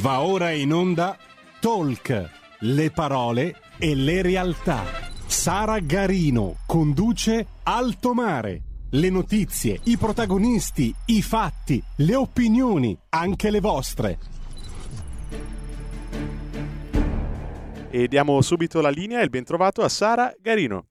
Va ora in onda Talk, le parole e le realtà. Sara Garino conduce Alto Mare. Le notizie, i protagonisti, i fatti, le opinioni, anche le vostre. E diamo subito la linea e il bentrovato a Sara Garino.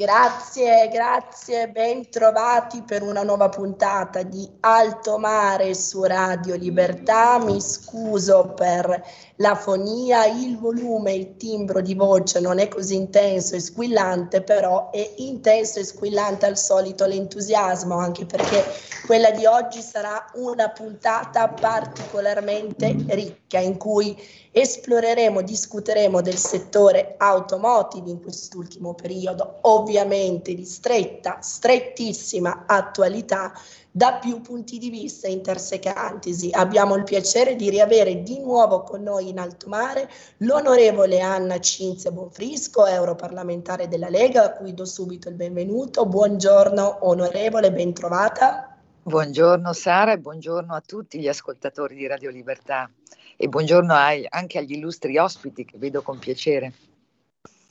Grazie, grazie, ben trovati per una nuova puntata di Alto Mare su Radio Libertà. Mi scuso per la fonia, il volume, il timbro di voce non è così intenso e squillante, però è intenso e squillante al solito l'entusiasmo, anche perché quella di oggi sarà una puntata particolarmente ricca in cui esploreremo, discuteremo del settore automotive in quest'ultimo periodo, ovviamente di stretta, strettissima attualità da più punti di vista intersecanti. Abbiamo il piacere di riavere di nuovo con noi in alto mare l'onorevole Anna Cinzia Bonfrisco, europarlamentare della Lega, a cui do subito il benvenuto. Buongiorno onorevole, ben trovata. Buongiorno Sara e buongiorno a tutti gli ascoltatori di Radio Libertà e buongiorno ai, anche agli illustri ospiti che vedo con piacere.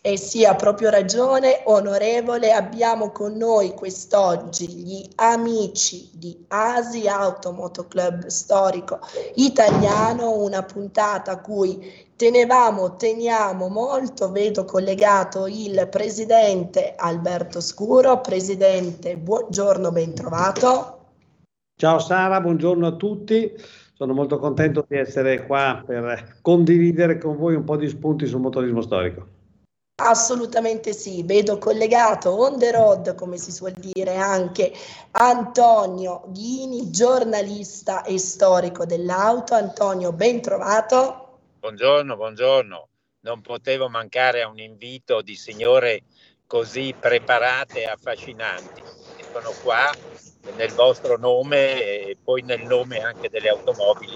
Sì, ha proprio ragione, onorevole. Abbiamo con noi quest'oggi gli amici di Asi Automoto Club storico italiano, una puntata a cui tenevamo, teniamo molto. Vedo collegato il presidente Alberto Scuro. Presidente, buongiorno, ben trovato. Ciao Sara, buongiorno a tutti. Sono molto contento di essere qua per condividere con voi un po' di spunti sul motorismo storico. Assolutamente sì, vedo collegato on the road, come si suol dire, anche Antonio Ghini, giornalista e storico dell'auto. Antonio, ben trovato. Buongiorno, buongiorno. Non potevo mancare a un invito di signore così preparate e affascinanti. Sono qua nel vostro nome e poi nel nome anche delle automobili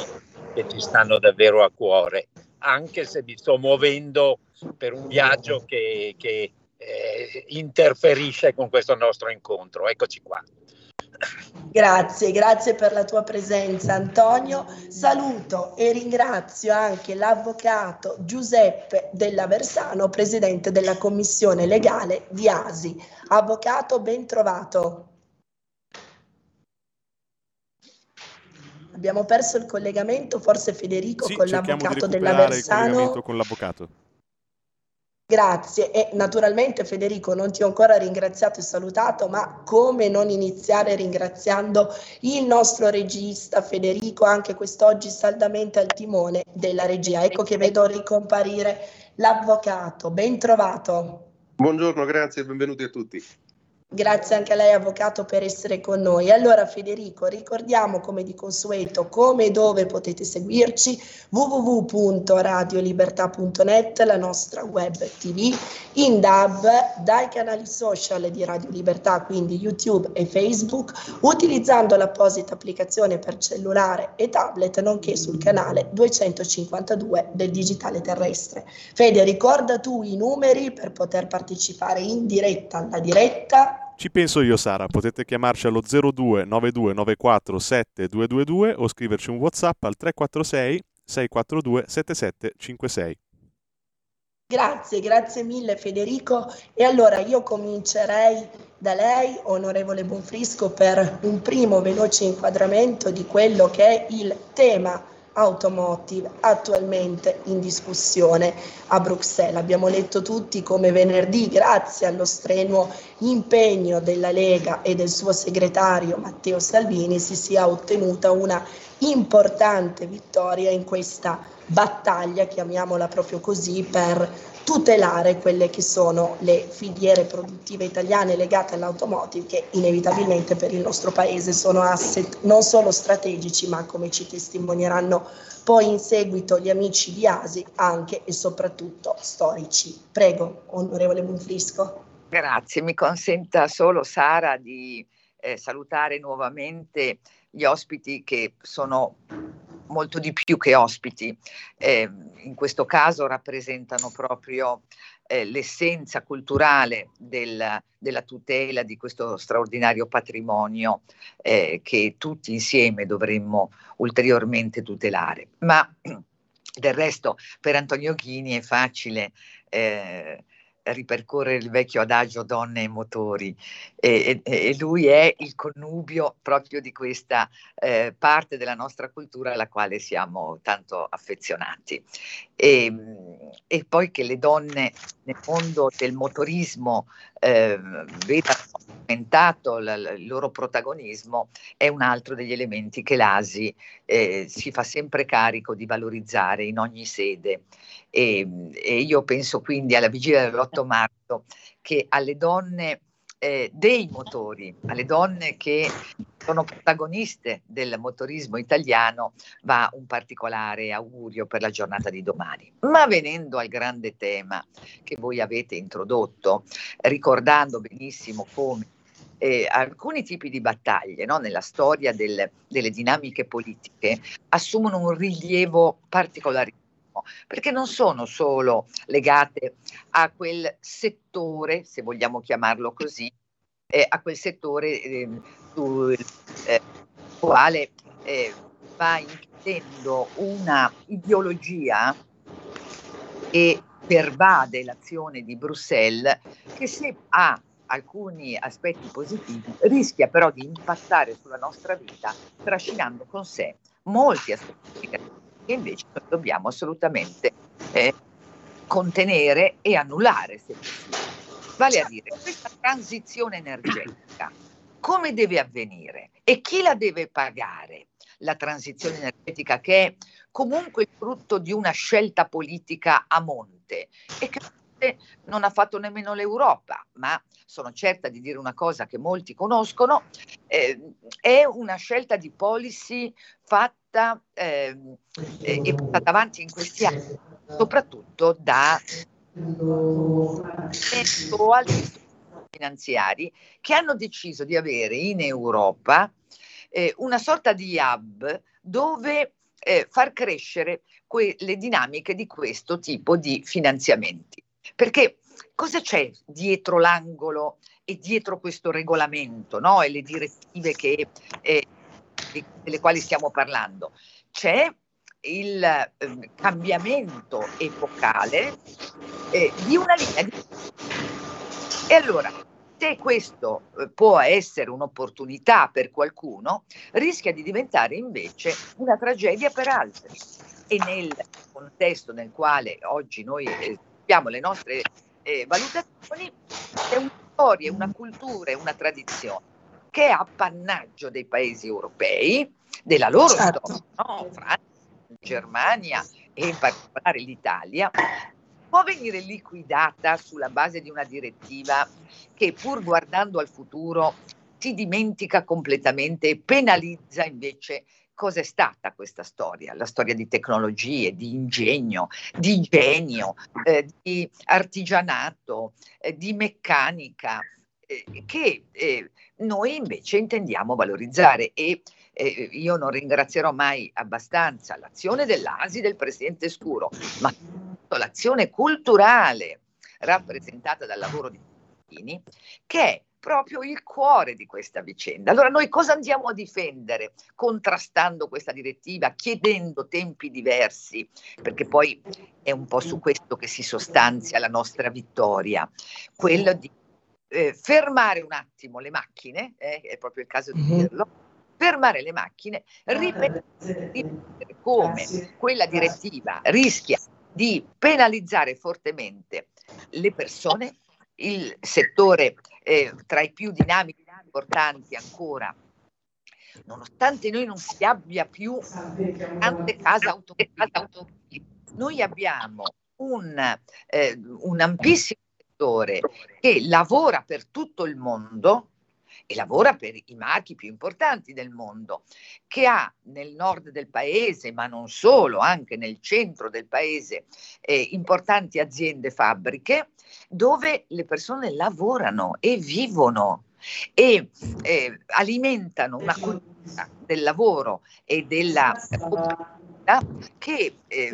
che ci stanno davvero a cuore, anche se mi sto muovendo per un viaggio che, che eh, interferisce con questo nostro incontro. Eccoci qua. Grazie, grazie per la tua presenza Antonio. Saluto e ringrazio anche l'avvocato Giuseppe Della Versano, presidente della commissione legale di ASI. Avvocato, ben trovato. Abbiamo perso il collegamento, forse Federico sì, con l'avvocato della Versano. con l'avvocato. Grazie e naturalmente Federico non ti ho ancora ringraziato e salutato, ma come non iniziare ringraziando il nostro regista Federico, anche quest'oggi saldamente al timone della regia. Ecco che vedo ricomparire l'avvocato. Ben trovato. Buongiorno, grazie e benvenuti a tutti. Grazie anche a lei, avvocato, per essere con noi. Allora, Federico, ricordiamo come di consueto come e dove potete seguirci www.radiolibertà.net, la nostra web TV, in DAB, dai canali social di Radio Libertà, quindi YouTube e Facebook, utilizzando l'apposita applicazione per cellulare e tablet, nonché sul canale 252 del digitale terrestre. Fede, ricorda tu i numeri per poter partecipare in diretta alla diretta ci penso io Sara, potete chiamarci allo 02 9294 7222 o scriverci un WhatsApp al 346 642 7756. Grazie, grazie mille Federico. E allora io comincerei da lei, onorevole Bonfrisco, per un primo veloce inquadramento di quello che è il tema automotive attualmente in discussione a Bruxelles. Abbiamo letto tutti come venerdì, grazie allo strenuo impegno della Lega e del suo segretario Matteo Salvini, si sia ottenuta una importante vittoria in questa battaglia, chiamiamola proprio così, per tutelare quelle che sono le filiere produttive italiane legate all'automotive che inevitabilmente per il nostro paese sono asset non solo strategici ma come ci testimonieranno poi in seguito gli amici di Asi anche e soprattutto storici. Prego, onorevole Bonfrisco. Grazie, mi consenta solo Sara di eh, salutare nuovamente gli ospiti che sono molto di più che ospiti. Eh, in questo caso rappresentano proprio eh, l'essenza culturale del, della tutela di questo straordinario patrimonio eh, che tutti insieme dovremmo ulteriormente tutelare. Ma del resto per Antonio Ghini è facile eh, ripercorrere il vecchio adagio donne e motori e, e, e lui è il connubio proprio di questa eh, parte della nostra cultura alla quale siamo tanto affezionati. E, e poi che le donne nel mondo del motorismo eh, vedano aumentato l- il loro protagonismo è un altro degli elementi che l'ASI eh, si fa sempre carico di valorizzare in ogni sede. E, e io penso quindi alla vigilia dell'8 marzo che alle donne eh, dei motori, alle donne che sono protagoniste del motorismo italiano, va un particolare augurio per la giornata di domani. Ma venendo al grande tema che voi avete introdotto, ricordando benissimo come eh, alcuni tipi di battaglie no, nella storia del, delle dinamiche politiche assumono un rilievo particolare perché non sono solo legate a quel settore, se vogliamo chiamarlo così, eh, a quel settore eh, sul eh, quale eh, va inchiudendo una ideologia che pervade l'azione di Bruxelles che se ha alcuni aspetti positivi rischia però di impattare sulla nostra vita trascinando con sé molti aspetti negativi che invece noi dobbiamo assolutamente eh, contenere e annullare se possibile. Vale a dire, questa transizione energetica come deve avvenire e chi la deve pagare? La transizione energetica che è comunque il frutto di una scelta politica a monte e che non ha fatto nemmeno l'Europa, ma sono certa di dire una cosa che molti conoscono, eh, è una scelta di policy fatta eh, e portata avanti in questi anni, soprattutto da alti finanziari che hanno deciso di avere in Europa eh, una sorta di hub dove eh, far crescere que- le dinamiche di questo tipo di finanziamenti. Perché cosa c'è dietro l'angolo e dietro questo regolamento no? e le direttive che, eh, delle quali stiamo parlando? C'è il eh, cambiamento epocale eh, di una linea di... E allora, se questo eh, può essere un'opportunità per qualcuno, rischia di diventare invece una tragedia per altri. E nel contesto nel quale oggi noi eh, abbiamo le nostre eh, valutazioni, è una storia, una cultura e una tradizione che è appannaggio dei paesi europei, della loro certo. storia, no? Francia, Germania e in particolare l'Italia, può venire liquidata sulla base di una direttiva che pur guardando al futuro si dimentica completamente e penalizza invece cosa è stata questa storia, la storia di tecnologie, di ingegno, di genio, eh, di artigianato, eh, di meccanica, eh, che eh, noi invece intendiamo valorizzare. E eh, io non ringrazierò mai abbastanza l'azione dell'ASI del presidente Scuro, ma l'azione culturale rappresentata dal lavoro di Martini, che è proprio il cuore di questa vicenda. Allora noi cosa andiamo a difendere contrastando questa direttiva, chiedendo tempi diversi, perché poi è un po' su questo che si sostanzia la nostra vittoria, quello di eh, fermare un attimo le macchine, eh, è proprio il caso di mhm. dirlo, fermare le macchine, ripetere come quella direttiva rischia di penalizzare fortemente le persone il settore eh, tra i più dinamici e importanti ancora, nonostante noi non si abbia più tante case automobili, noi abbiamo un, eh, un ampissimo settore che lavora per tutto il mondo, e lavora per i marchi più importanti del mondo, che ha nel nord del paese, ma non solo, anche nel centro del paese, eh, importanti aziende, fabbriche, dove le persone lavorano e vivono e eh, alimentano una cultura del lavoro e della che eh,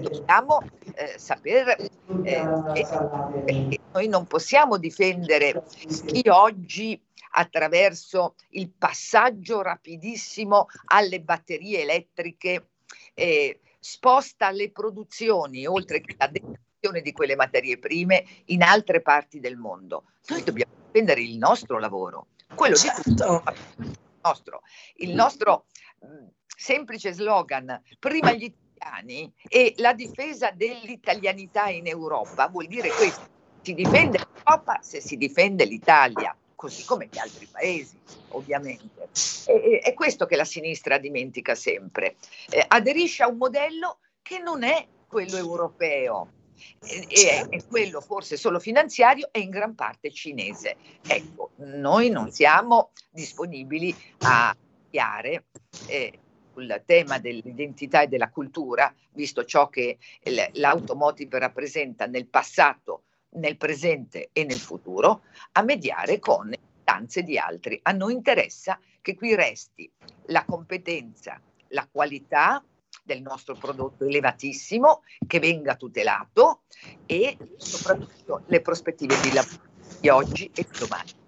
dobbiamo eh, sapere eh, noi non possiamo difendere chi oggi attraverso il passaggio rapidissimo alle batterie elettriche eh, sposta le produzioni oltre che la destruzione di quelle materie prime in altre parti del mondo. Noi dobbiamo difendere il nostro lavoro, quello certo. di nostro, il nostro semplice slogan, prima gli italiani e la difesa dell'italianità in Europa vuol dire questo, si difende l'Europa se si difende l'Italia così come gli altri paesi, ovviamente. E, è questo che la sinistra dimentica sempre. Eh, aderisce a un modello che non è quello europeo, e è quello forse solo finanziario e in gran parte cinese. Ecco, noi non siamo disponibili a cambiare eh, sul tema dell'identità e della cultura, visto ciò che l'automotive rappresenta nel passato, nel presente e nel futuro, a mediare con istanze di altri. A noi interessa che qui resti la competenza, la qualità del nostro prodotto elevatissimo, che venga tutelato e soprattutto le prospettive di lavoro di oggi e di domani.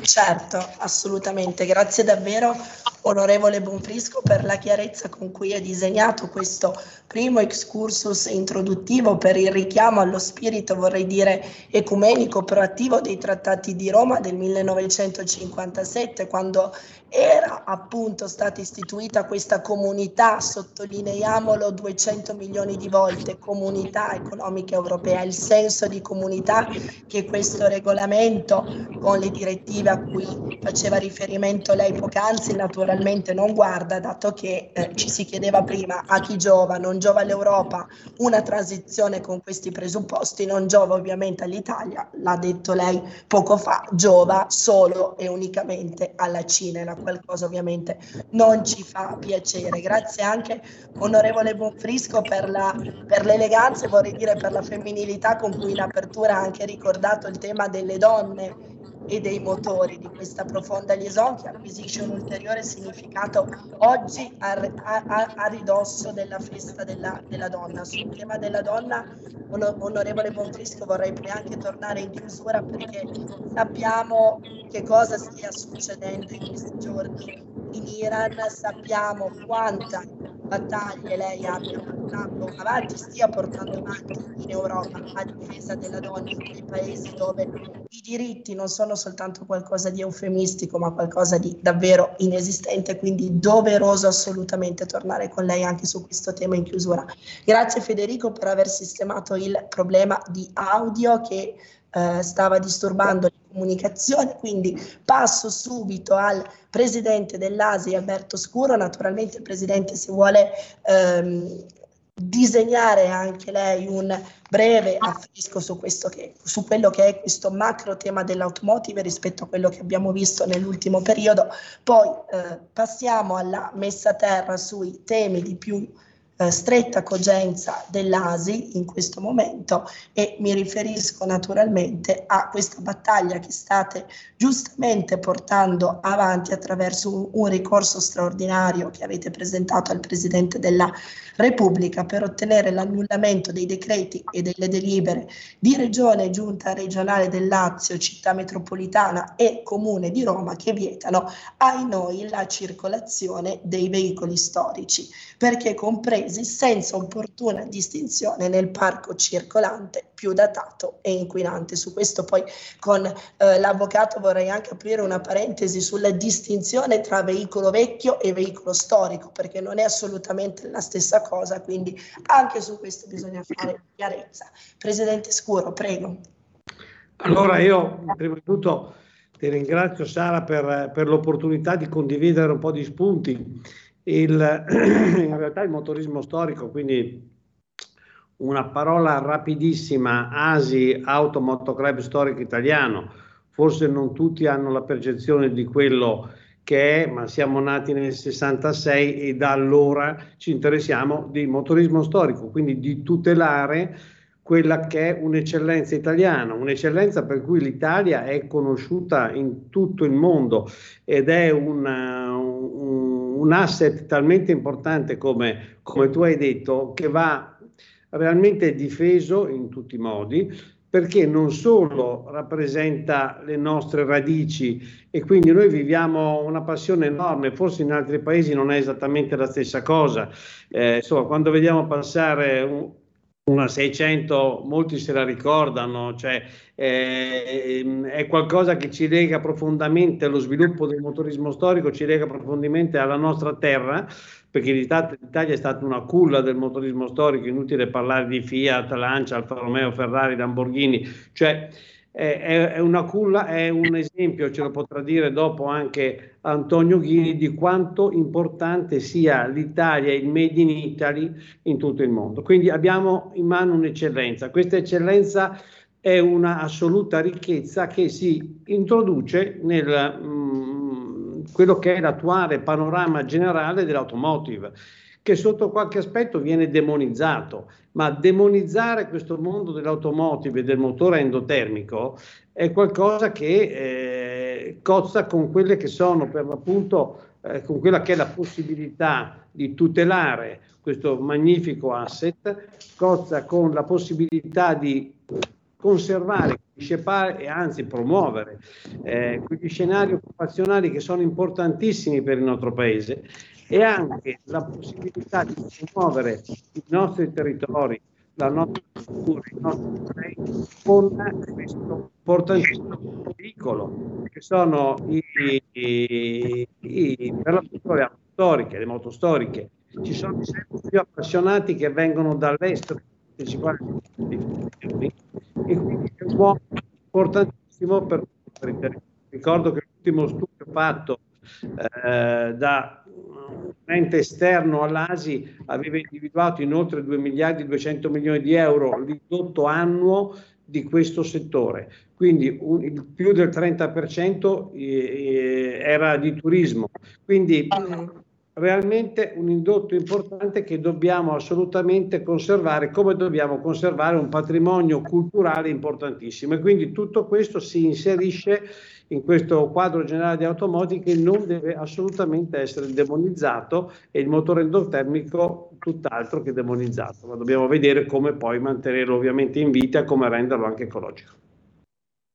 Certo, assolutamente. Grazie davvero onorevole Bonfrisco per la chiarezza con cui ha disegnato questo primo excursus introduttivo per il richiamo allo spirito, vorrei dire, ecumenico proattivo dei trattati di Roma del 1957, quando era appunto stata istituita questa comunità, sottolineiamolo 200 milioni di volte, comunità economica europea, il senso di comunità che questo regolamento con le direttive a cui faceva riferimento lei poc'anzi naturalmente non guarda, dato che eh, ci si chiedeva prima a chi giova, non giova all'Europa una transizione con questi presupposti, non giova ovviamente all'Italia, l'ha detto lei poco fa, giova solo e unicamente alla Cina qualcosa ovviamente non ci fa piacere. Grazie anche onorevole Bonfrisco per, la, per l'eleganza e vorrei dire per la femminilità con cui in apertura ha anche ricordato il tema delle donne e dei motori di questa profonda liaison che acquisisce un ulteriore significato oggi a, a, a ridosso della festa della, della, donna. Sul tema della donna, onorevole Bonfrisco, vorrei poi anche tornare in chiusura perché sappiamo che cosa stia succedendo in questi giorni in Iran, sappiamo quanta battaglie lei abbia portato avanti, stia portando avanti in Europa a difesa della donna in quei paesi dove i diritti non sono soltanto qualcosa di eufemistico, ma qualcosa di davvero inesistente, quindi doveroso assolutamente tornare con lei anche su questo tema in chiusura. Grazie Federico per aver sistemato il problema di audio che eh, stava disturbando le comunicazioni, quindi passo subito al presidente dell'ASI Alberto Scuro, naturalmente il presidente se vuole ehm, disegnare anche lei un breve affresco su, che, su quello che è questo macro tema dell'automotive rispetto a quello che abbiamo visto nell'ultimo periodo. Poi eh, passiamo alla messa a terra sui temi di più eh, stretta cogenza dell'ASI in questo momento e mi riferisco naturalmente a questa battaglia che state giustamente portando avanti attraverso un, un ricorso straordinario che avete presentato al Presidente della Repubblica per ottenere l'annullamento dei decreti e delle delibere di Regione, Giunta regionale del Lazio, Città metropolitana e Comune di Roma che vietano ai noi la circolazione dei veicoli storici perché compresi senza opportuna distinzione nel parco circolante più datato e inquinante. Su questo poi con eh, l'avvocato vorrei anche aprire una parentesi sulla distinzione tra veicolo vecchio e veicolo storico, perché non è assolutamente la stessa cosa, quindi anche su questo bisogna fare chiarezza. Presidente Scuro, prego. Allora io prima di tutto ti ringrazio Sara per, per l'opportunità di condividere un po' di spunti. Il, in realtà il motorismo storico, quindi una parola rapidissima, ASI, Auto Moto Club Storico Italiano, forse non tutti hanno la percezione di quello che è, ma siamo nati nel 66 e da allora ci interessiamo di motorismo storico, quindi di tutelare quella che è un'eccellenza italiana, un'eccellenza per cui l'Italia è conosciuta in tutto il mondo ed è una, un un asset talmente importante come, come tu hai detto che va realmente difeso in tutti i modi perché non solo rappresenta le nostre radici e quindi noi viviamo una passione enorme, forse in altri paesi non è esattamente la stessa cosa. Eh, insomma, quando vediamo passare un, una 600, molti se la ricordano, cioè eh, è qualcosa che ci lega profondamente allo sviluppo del motorismo storico, ci lega profondamente alla nostra terra, perché l'Italia è stata una culla del motorismo storico, inutile parlare di Fiat, Lancia, Alfa Romeo, Ferrari, Lamborghini, cioè è, è una culla, è un esempio, ce lo potrà dire dopo anche Antonio Ghini, di quanto importante sia l'Italia, il Made in Italy in tutto il mondo. Quindi abbiamo in mano un'eccellenza. Questa eccellenza è una assoluta ricchezza che si introduce nel mh, quello che è l'attuale panorama generale dell'automotive che sotto qualche aspetto viene demonizzato, ma demonizzare questo mondo dell'automotive e del motore endotermico è qualcosa che eh, cozza con quelle che sono per l'appunto eh, con quella che è la possibilità di tutelare questo magnifico asset, cozza con la possibilità di conservare, sceppare e anzi promuovere eh, quegli scenari occupazionali che sono importantissimi per il nostro paese e anche la possibilità di promuovere i nostri territori, la nostra cultura, i nostri paesi con questo importantissimo veicolo che sono i, i, i, per le auto storiche, le moto storiche. Ci sono sempre più appassionati che vengono dall'estero, e quindi è un uomo importantissimo per, il territorio. Ricordo che l'ultimo studio fatto eh, da un ente esterno all'ASI aveva individuato in oltre 2 miliardi e 200 milioni di euro l'indotto annuo di questo settore. Quindi un, il più del 30% eh, era di turismo. Quindi realmente un indotto importante che dobbiamo assolutamente conservare, come dobbiamo conservare un patrimonio culturale importantissimo. E quindi tutto questo si inserisce in questo quadro generale di automotive che non deve assolutamente essere demonizzato e il motore endotermico tutt'altro che demonizzato, ma dobbiamo vedere come poi mantenerlo ovviamente in vita e come renderlo anche ecologico.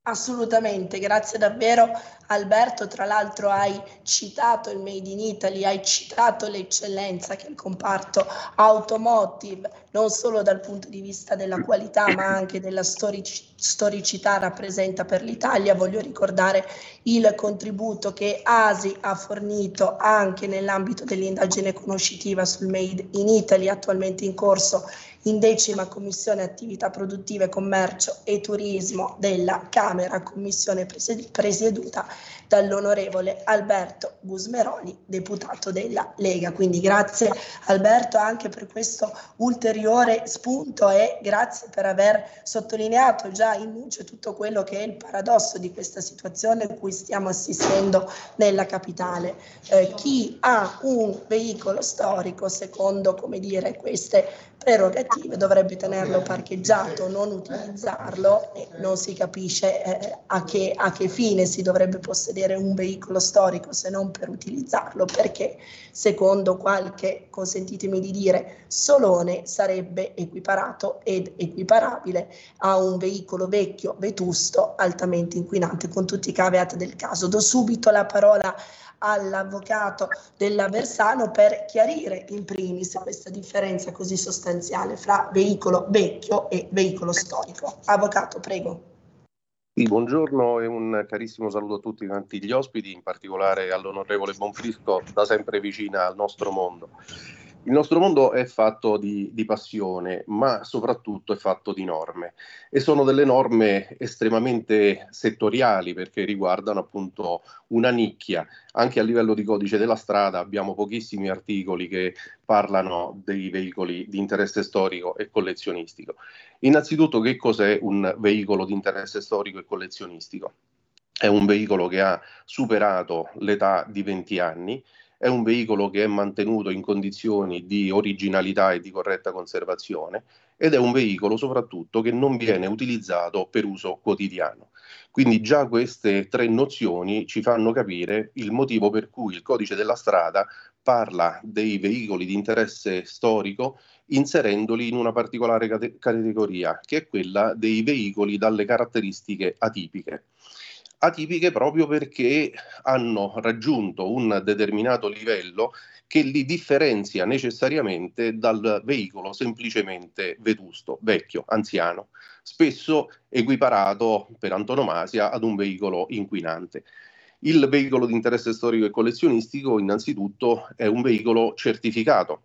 Assolutamente, grazie davvero Alberto. Tra l'altro hai citato il Made in Italy, hai citato l'eccellenza che il comparto automotive, non solo dal punto di vista della qualità, ma anche della storic- storicità rappresenta per l'Italia. Voglio ricordare il contributo che ASI ha fornito anche nell'ambito dell'indagine conoscitiva sul Made in Italy, attualmente in corso in decima Commissione Attività Produttive, Commercio e Turismo della Camera, commissione presieduta dall'onorevole Alberto Gusmeroli, deputato della Lega. Quindi grazie Alberto anche per questo ulteriore spunto e grazie per aver sottolineato già in luce tutto quello che è il paradosso di questa situazione a cui stiamo assistendo nella capitale. Eh, chi ha un veicolo storico, secondo come dire, queste prerogative, dovrebbe tenerlo parcheggiato, non utilizzarlo e non si capisce eh, a, che, a, che, fine si dovrebbe possedere un veicolo storico se non per utilizzarlo, perché secondo qualche, consentitemi di dire, solone sarebbe equiparato ed equiparabile a un veicolo vecchio, vetusto, altamente inquinante, con tutti i caveat del caso. Do subito la parola all'avvocato dell'Aversano per chiarire in primis questa differenza così sostanziale fra veicolo vecchio e veicolo storico. Avvocato, prego. Sì, buongiorno e un carissimo saluto a tutti quanti gli ospiti, in particolare all'onorevole Bonfrisco, da sempre vicina al nostro mondo. Il nostro mondo è fatto di, di, passione, ma soprattutto è fatto di norme e sono delle norme estremamente settoriali perché riguardano appunto una nicchia. Anche a livello di codice della strada abbiamo pochissimi articoli che parlano dei veicoli di interesse storico e collezionistico. Innanzitutto, che cos'è un veicolo di interesse storico e collezionistico? È un veicolo che ha superato l'età di 20 anni è un veicolo che è mantenuto in condizioni di originalità e di corretta conservazione ed è un veicolo soprattutto che non viene utilizzato per uso quotidiano. Quindi già queste tre nozioni ci fanno capire il motivo per cui il codice della strada parla dei veicoli di interesse storico inserendoli in una particolare cate- categoria, che è quella dei veicoli dalle caratteristiche atipiche. Atipiche proprio perché hanno raggiunto un determinato livello che li differenzia necessariamente dal veicolo semplicemente vetusto, vecchio, anziano, spesso equiparato per antonomasia ad un veicolo inquinante. Il veicolo di interesse storico e collezionistico innanzitutto è un veicolo certificato,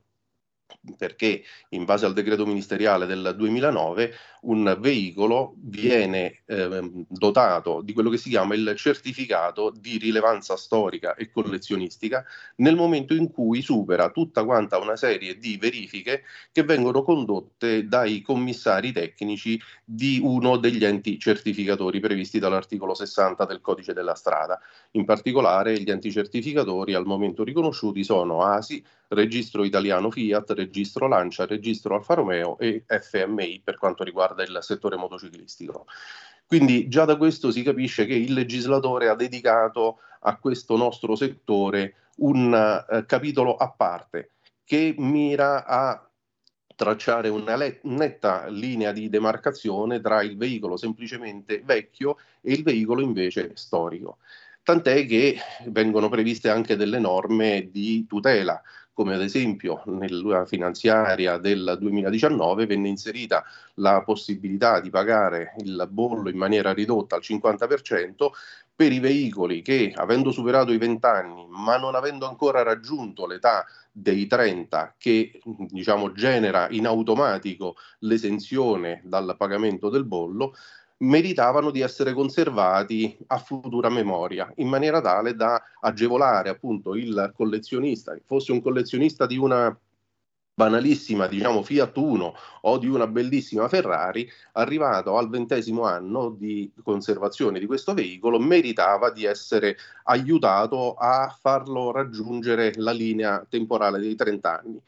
perché in base al decreto ministeriale del 2009 un veicolo viene eh, dotato di quello che si chiama il certificato di rilevanza storica e collezionistica nel momento in cui supera tutta quanta una serie di verifiche che vengono condotte dai commissari tecnici di uno degli enti certificatori previsti dall'articolo 60 del codice della strada. In particolare gli enti certificatori al momento riconosciuti sono ASI, Registro Italiano Fiat, Registro Lancia, Registro Alfa Romeo e FMI per quanto riguarda il settore motociclistico. Quindi già da questo si capisce che il legislatore ha dedicato a questo nostro settore un eh, capitolo a parte che mira a tracciare una le- netta linea di demarcazione tra il veicolo semplicemente vecchio e il veicolo invece storico. Tant'è che vengono previste anche delle norme di tutela, come ad esempio nella finanziaria del 2019 venne inserita la possibilità di pagare il bollo in maniera ridotta al 50% per i veicoli che, avendo superato i 20 anni, ma non avendo ancora raggiunto l'età dei 30, che diciamo, genera in automatico l'esenzione dal pagamento del bollo, meritavano di essere conservati a futura memoria, in maniera tale da agevolare appunto il collezionista, che fosse un collezionista di una banalissima, diciamo Fiat Uno o di una bellissima Ferrari, arrivato al ventesimo anno di conservazione di questo veicolo, meritava di essere aiutato a farlo raggiungere la linea temporale dei 30 anni.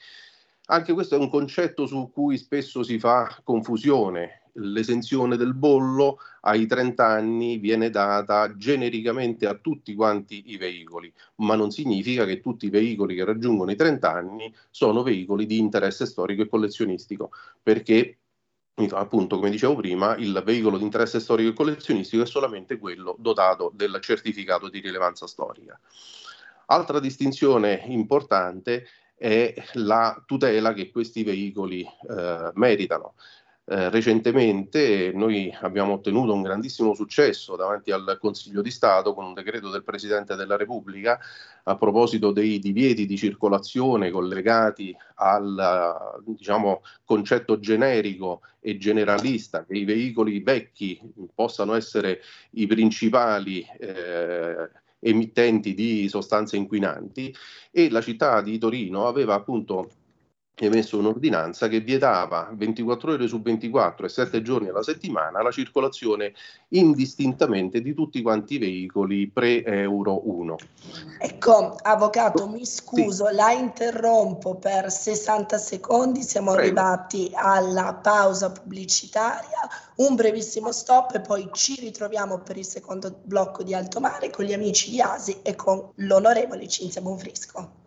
Anche questo è un concetto su cui spesso si fa confusione l'esenzione del bollo ai 30 anni viene data genericamente a tutti quanti i veicoli, ma non significa che tutti i veicoli che raggiungono i 30 anni sono veicoli di interesse storico e collezionistico, perché appunto come dicevo prima il veicolo di interesse storico e collezionistico è solamente quello dotato del certificato di rilevanza storica. Altra distinzione importante è la tutela che questi veicoli eh, meritano. Eh, recentemente noi abbiamo ottenuto un grandissimo successo davanti al Consiglio di Stato con un decreto del Presidente della Repubblica a proposito dei divieti di circolazione collegati al diciamo, concetto generico e generalista che i veicoli vecchi possano essere i principali eh, emittenti di sostanze inquinanti e la città di Torino aveva appunto emesso un'ordinanza che vietava 24 ore su 24 e 7 giorni alla settimana la circolazione indistintamente di tutti quanti i veicoli pre-Euro 1. Ecco, avvocato, mi scuso, sì. la interrompo per 60 secondi, siamo Prego. arrivati alla pausa pubblicitaria, un brevissimo stop e poi ci ritroviamo per il secondo blocco di Alto Mare con gli amici di Asi e con l'onorevole Cinzia Bonfrisco.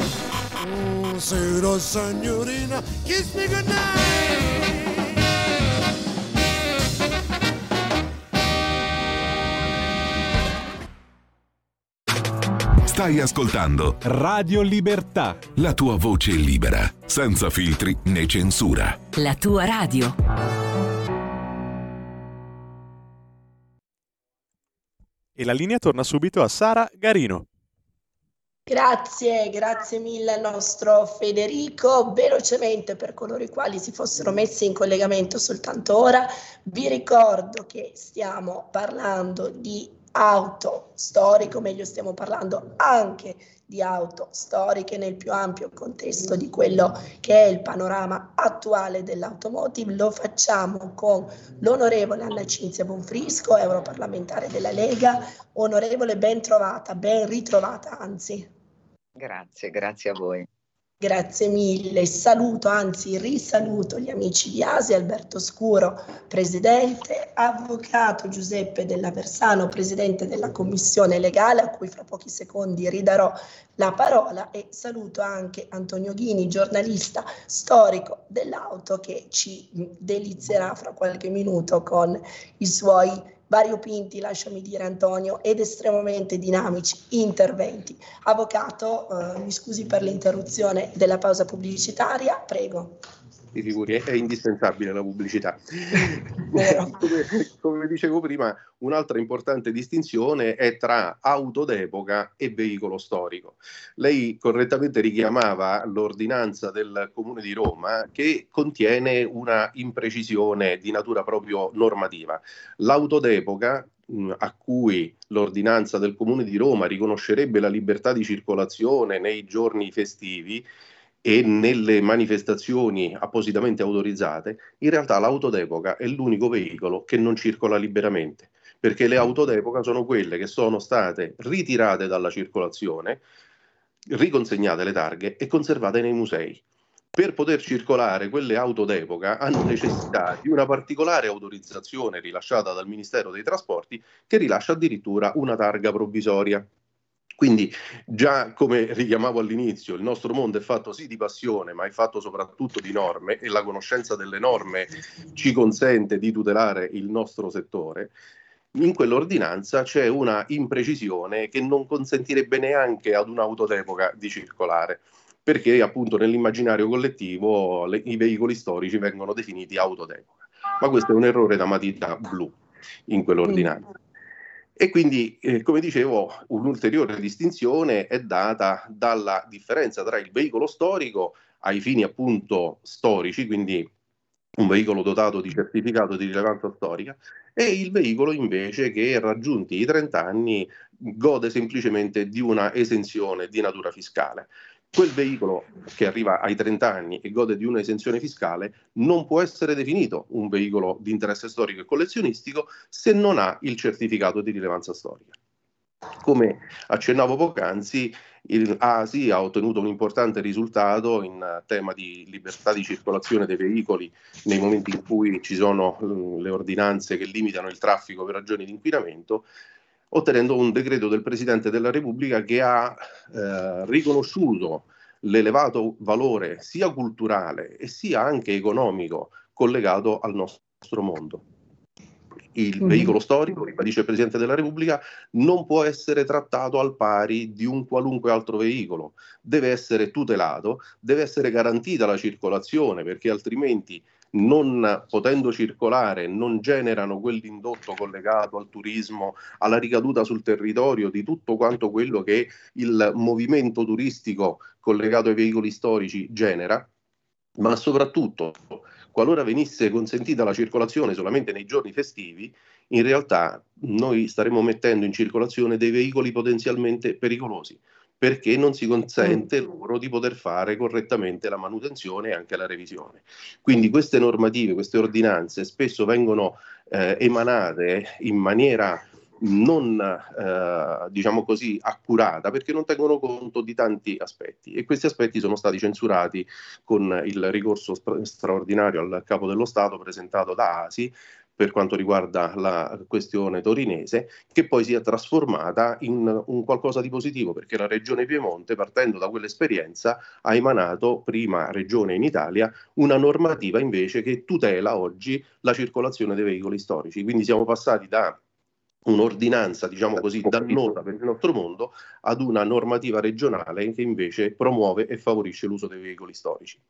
Buonasera signorina, kiss me goodnight. Stai ascoltando Radio Libertà. La tua voce libera, senza filtri né censura. La tua radio. E la linea torna subito a Sara Garino. Grazie, grazie mille al nostro Federico. Velocemente per coloro i quali si fossero messi in collegamento soltanto ora, vi ricordo che stiamo parlando di auto storico, meglio stiamo parlando anche di auto storiche nel più ampio contesto di quello che è il panorama attuale dell'automotive. Lo facciamo con l'onorevole Anna Cinzia Bonfrisco, europarlamentare della Lega. Onorevole, ben trovata, ben ritrovata anzi. Grazie, grazie a voi. Grazie mille, saluto, anzi risaluto gli amici di Asia, Alberto Scuro, presidente, avvocato Giuseppe Della Versano, presidente della commissione legale, a cui fra pochi secondi ridarò la parola, e saluto anche Antonio Ghini, giornalista storico dell'auto, che ci delizierà fra qualche minuto con i suoi variopinti, lasciami dire Antonio, ed estremamente dinamici interventi. Avvocato, eh, mi scusi per l'interruzione della pausa pubblicitaria, prego ti figuri, è, indispensabile la pubblicità. come, come, dicevo prima, un'altra importante distinzione è tra auto d'epoca e veicolo storico. Lei correttamente richiamava l'ordinanza del Comune di Roma che contiene una imprecisione di natura proprio normativa. L'auto d'epoca a cui l'ordinanza del Comune di Roma riconoscerebbe la libertà di circolazione nei giorni festivi, e nelle manifestazioni appositamente autorizzate, in realtà l'auto d'epoca è l'unico veicolo che non circola liberamente, perché le auto d'epoca sono quelle che sono state ritirate dalla circolazione, riconsegnate le targhe e conservate nei musei. Per poter circolare quelle auto d'epoca hanno necessità di una particolare autorizzazione rilasciata dal Ministero dei Trasporti che rilascia addirittura una targa provvisoria. Quindi già come richiamavo all'inizio, il nostro mondo è fatto sì di passione, ma è fatto soprattutto di norme e la conoscenza delle norme ci consente di tutelare il nostro settore. In quell'ordinanza c'è una imprecisione che non consentirebbe neanche ad un'auto d'epoca di circolare, perché appunto nell'immaginario collettivo le, i veicoli storici vengono definiti auto d'epoca. Ma questo è un errore da matita blu in quell'ordinanza. E quindi, eh, come dicevo, un'ulteriore distinzione è data dalla differenza tra il veicolo storico ai fini appunto storici, quindi un veicolo dotato di certificato di rilevanza storica, e il veicolo invece che raggiunti i 30 anni gode semplicemente di una esenzione di natura fiscale quel veicolo che arriva ai 30 anni e gode di un'esenzione fiscale non può essere definito un veicolo di interesse storico e collezionistico se non ha il certificato di rilevanza storica. Come accennavo poc'anzi, il ASI ha ottenuto un importante risultato in tema di libertà di circolazione dei veicoli nei momenti in cui ci sono le ordinanze che limitano il traffico per ragioni di inquinamento ottenendo un decreto del Presidente della Repubblica che ha eh, riconosciuto l'elevato valore sia culturale e sia anche economico collegato al nostro mondo. Il mm. veicolo storico, ribadisce il Presidente della Repubblica, non può essere trattato al pari di un qualunque altro veicolo, deve essere tutelato, deve essere garantita la circolazione perché altrimenti non potendo circolare, non generano quell'indotto collegato al turismo, alla ricaduta sul territorio di tutto quanto quello che il movimento turistico collegato ai veicoli storici genera, ma soprattutto qualora venisse consentita la circolazione solamente nei giorni festivi, in realtà noi staremmo mettendo in circolazione dei veicoli potenzialmente pericolosi perché non si consente mm. loro di poter fare correttamente la manutenzione e anche la revisione. Quindi queste normative, queste ordinanze spesso vengono eh, emanate in maniera non eh, diciamo così accurata perché non tengono conto di tanti aspetti e questi aspetti sono stati censurati con il ricorso straordinario al capo dello Stato presentato da ASI per quanto riguarda la questione torinese, che poi si è trasformata in un qualcosa di positivo, perché la Regione Piemonte, partendo da quell'esperienza, ha emanato, prima regione in Italia, una normativa invece che tutela oggi la circolazione dei veicoli storici. Quindi siamo passati da un'ordinanza, diciamo così, dannosa per il nostro mondo ad una normativa regionale che invece promuove e favorisce l'uso dei veicoli storici.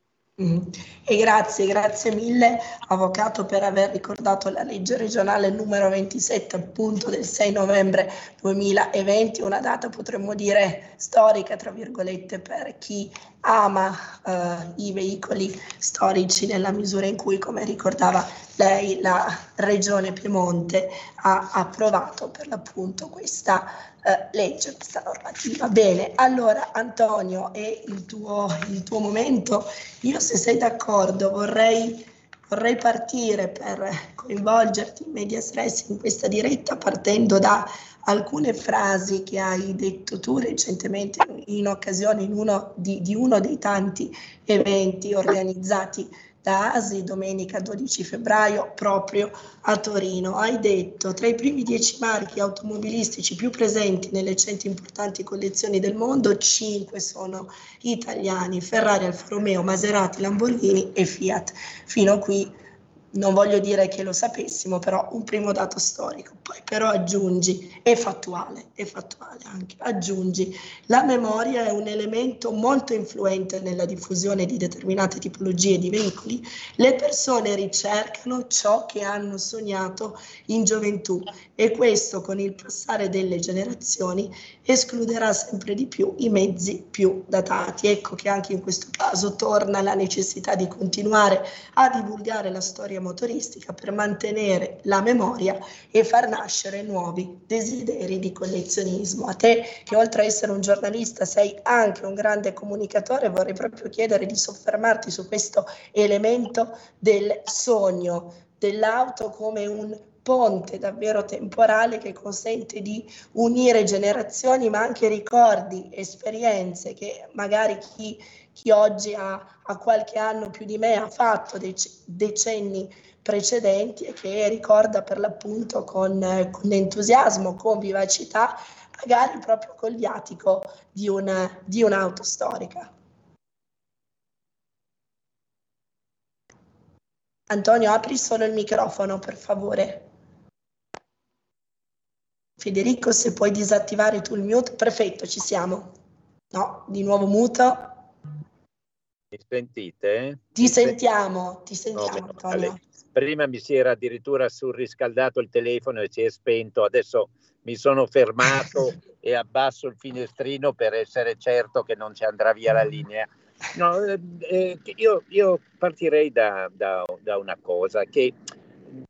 Mm. E grazie, grazie mille Avvocato per aver ricordato la legge regionale numero 27 appunto del 6 novembre 2020, una data potremmo dire storica tra virgolette per chi ama eh, i veicoli storici nella misura in cui, come ricordava lei, la Regione Piemonte ha approvato per l'appunto questa eh, legge, questa normativa. Bene, allora Antonio, è il tuo, il tuo momento. Io se sei d'accordo vorrei, vorrei partire per coinvolgerti in media stress in questa diretta partendo da alcune frasi che hai detto tu recentemente in occasione in uno di, di uno dei tanti eventi organizzati da ASI domenica 12 febbraio proprio a Torino. Hai detto tra i primi dieci marchi automobilistici più presenti nelle 100 importanti collezioni del mondo, cinque sono italiani, Ferrari, Alfa Romeo, Maserati, Lamborghini e Fiat. Fino a qui non voglio dire che lo sapessimo, però un primo dato storico, poi però aggiungi, è fattuale, è fattuale anche, aggiungi, la memoria è un elemento molto influente nella diffusione di determinate tipologie di veicoli, le persone ricercano ciò che hanno sognato in gioventù e questo con il passare delle generazioni escluderà sempre di più i mezzi più datati. Ecco che anche in questo caso torna la necessità di continuare a divulgare la storia motoristica per mantenere la memoria e far nascere nuovi desideri di collezionismo. A te che oltre a essere un giornalista sei anche un grande comunicatore, vorrei proprio chiedere di soffermarti su questo elemento del sogno dell'auto come un ponte davvero temporale che consente di unire generazioni, ma anche ricordi, esperienze che magari chi, chi oggi ha, ha, qualche anno più di me ha fatto dec- decenni precedenti e che ricorda per l'appunto con, con entusiasmo, con vivacità, magari proprio col viatico di, una, di un'auto storica. Antonio, apri solo il microfono, per favore. Federico, se puoi disattivare tu il mute, perfetto, ci siamo. No, di nuovo muto. Mi sentite? Ti sentiamo, ti sentiamo no. Prima mi si era addirittura surriscaldato il telefono e si è spento, adesso mi sono fermato e abbasso il finestrino per essere certo che non ci andrà via la linea. No, eh, eh io, io, partirei da, da, da una cosa che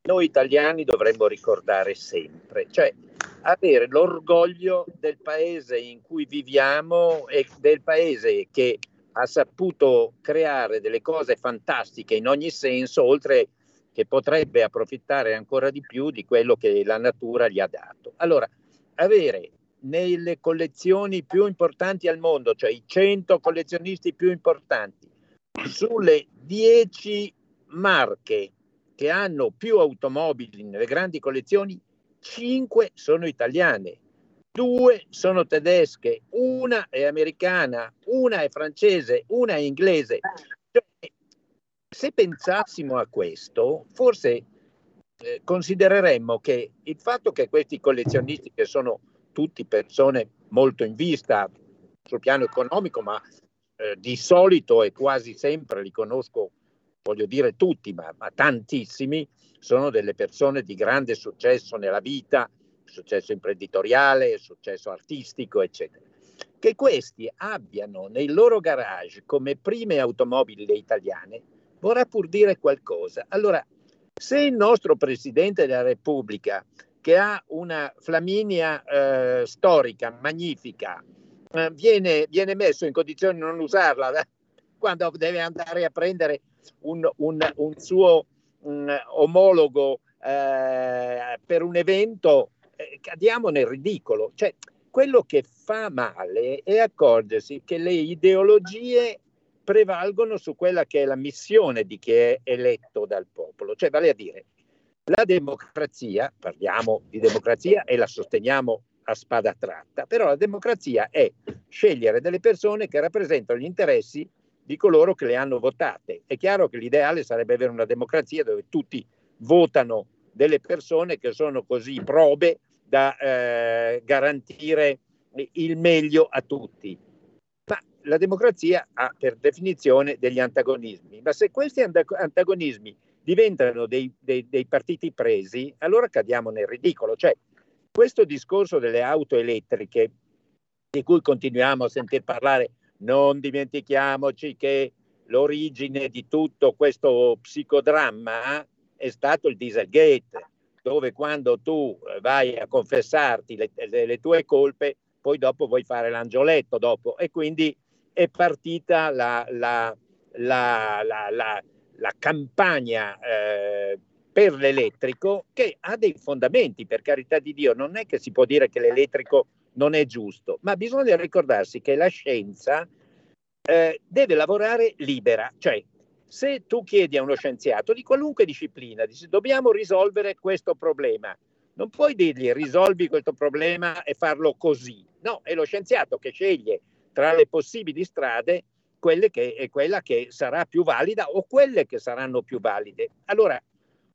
noi italiani dovremmo ricordare sempre, cioè avere l'orgoglio del paese in cui viviamo e del paese che ha saputo creare delle cose fantastiche in ogni senso, oltre che potrebbe approfittare ancora di più di quello che la natura gli ha dato. Allora, avere nelle collezioni più importanti al mondo, cioè i 100 collezionisti più importanti, sulle 10 marche che hanno più automobili nelle grandi collezioni, 5 sono italiane, due sono tedesche, una è americana, una è francese, una è inglese. Cioè, se pensassimo a questo, forse eh, considereremmo che il fatto che questi collezionisti, che sono tutti persone molto in vista sul piano economico, ma eh, di solito e quasi sempre li conosco, voglio dire tutti, ma, ma tantissimi, sono delle persone di grande successo nella vita, successo imprenditoriale, successo artistico, eccetera. Che questi abbiano nei loro garage come prime automobili italiane vorrà pur dire qualcosa. Allora, se il nostro Presidente della Repubblica, che ha una Flaminia eh, storica magnifica, eh, viene, viene, messo in condizione di non usarla quando deve andare a prendere un, un, un suo un omologo eh, per un evento, eh, cadiamo nel ridicolo. Cioè, quello che fa male è accorgersi che le ideologie prevalgono su quella che è la missione di chi è eletto dal popolo, cioè vale a dire la democrazia, parliamo di democrazia e la sosteniamo a spada tratta, però la democrazia è scegliere delle persone che rappresentano gli interessi di coloro che le hanno votate. È chiaro che l'ideale sarebbe avere una democrazia dove tutti votano delle persone che sono così probe da eh, garantire il meglio a tutti. Ma la democrazia ha per definizione degli antagonismi, ma se questi antagonismi diventano dei, dei, dei partiti presi, allora cadiamo nel ridicolo. Cioè, questo discorso delle auto elettriche, di cui continuiamo a sentir parlare, non dimentichiamoci che l'origine di tutto questo psicodramma è stato il Dieselgate, dove quando tu vai a confessarti le, le, le tue colpe, poi dopo vuoi fare l'angioletto dopo. E quindi è partita la, la, la, la campagna eh, per l'elettrico che ha dei fondamenti, per carità di Dio, non è che si può dire che l'elettrico non è giusto, ma bisogna ricordarsi che la scienza eh, deve lavorare libera, cioè se tu chiedi a uno scienziato di qualunque disciplina, dici dobbiamo risolvere questo problema, non puoi dirgli risolvi questo problema e farlo così, no, è lo scienziato che sceglie tra le possibili strade che è quella che sarà più valida o quelle che saranno più valide. Allora,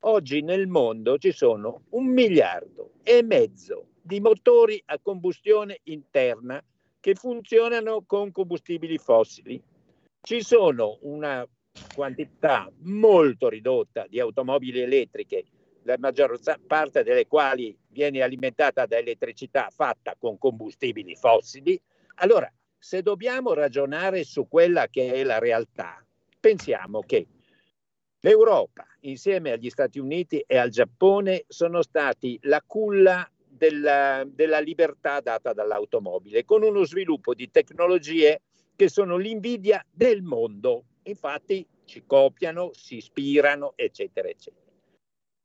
oggi nel mondo ci sono un miliardo e mezzo di motori a combustione interna che funzionano con combustibili fossili. Ci sono una quantità molto ridotta di automobili elettriche, la maggior parte delle quali viene alimentata da elettricità fatta con combustibili fossili. Allora, se dobbiamo ragionare su quella che è la realtà, pensiamo che l'Europa, insieme agli Stati Uniti e al Giappone, sono stati la culla della, della libertà data dall'automobile, con uno sviluppo di tecnologie che sono l'invidia del mondo. Infatti ci copiano, si ispirano, eccetera, eccetera.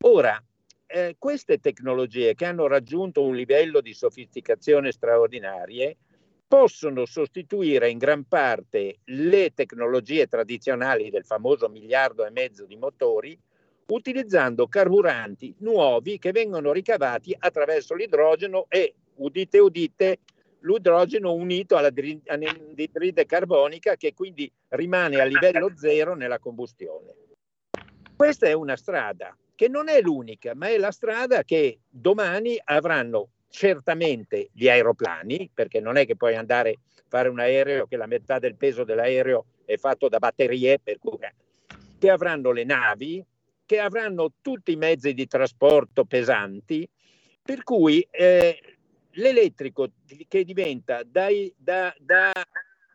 Ora, eh, queste tecnologie che hanno raggiunto un livello di sofisticazione straordinarie possono sostituire in gran parte le tecnologie tradizionali del famoso miliardo e mezzo di motori utilizzando carburanti nuovi che vengono ricavati attraverso l'idrogeno e, udite udite, l'idrogeno unito all'anidride carbonica che quindi rimane a livello zero nella combustione. Questa è una strada che non è l'unica, ma è la strada che domani avranno certamente gli aeroplani, perché non è che puoi andare a fare un aereo che la metà del peso dell'aereo è fatto da batterie, per cui che avranno le navi, che avranno tutti i mezzi di trasporto pesanti, per cui eh, l'elettrico che diventa da, da, da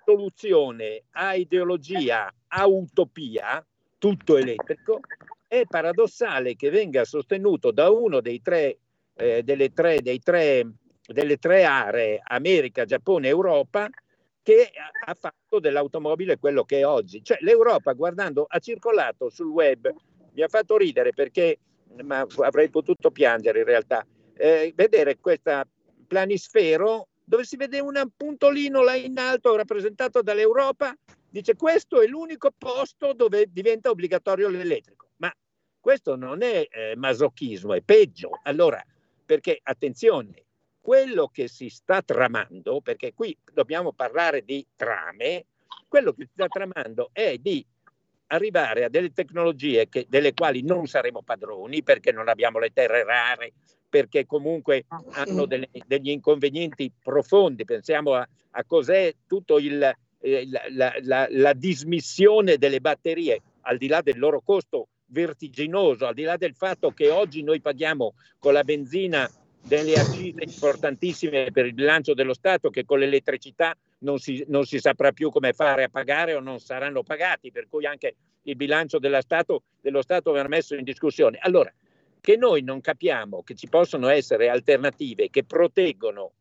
soluzione a ideologia a utopia, tutto elettrico, è paradossale che venga sostenuto da uno dei tre, eh, delle, tre, dei tre, delle tre aree, America, Giappone, Europa, che ha fatto dell'automobile quello che è oggi. Cioè l'Europa, guardando, ha circolato sul web mi ha fatto ridere perché, ma avrei potuto piangere in realtà, eh, vedere questa planisfero dove si vede un puntolino là in alto rappresentato dall'Europa, dice questo è l'unico posto dove diventa obbligatorio l'elettrico. Ma questo non è eh, masochismo, è peggio. Allora, perché attenzione, quello che si sta tramando, perché qui dobbiamo parlare di trame, quello che si sta tramando è di arrivare a delle tecnologie che, delle quali non saremo padroni perché non abbiamo le terre rare, perché comunque ah, hanno delle, degli inconvenienti profondi. Pensiamo a, a cos'è tutto il, eh, la, la, la, dismissione delle batterie, al di là del loro costo vertiginoso, al di là del fatto che oggi noi paghiamo con la benzina delle accise importantissime per il bilancio dello Stato che con l'elettricità non si, non si, saprà più come fare a pagare o non saranno pagati, per cui anche il bilancio Stato, dello Stato verrà messo in discussione. Allora, che noi non capiamo che ci possono essere alternative che proteggono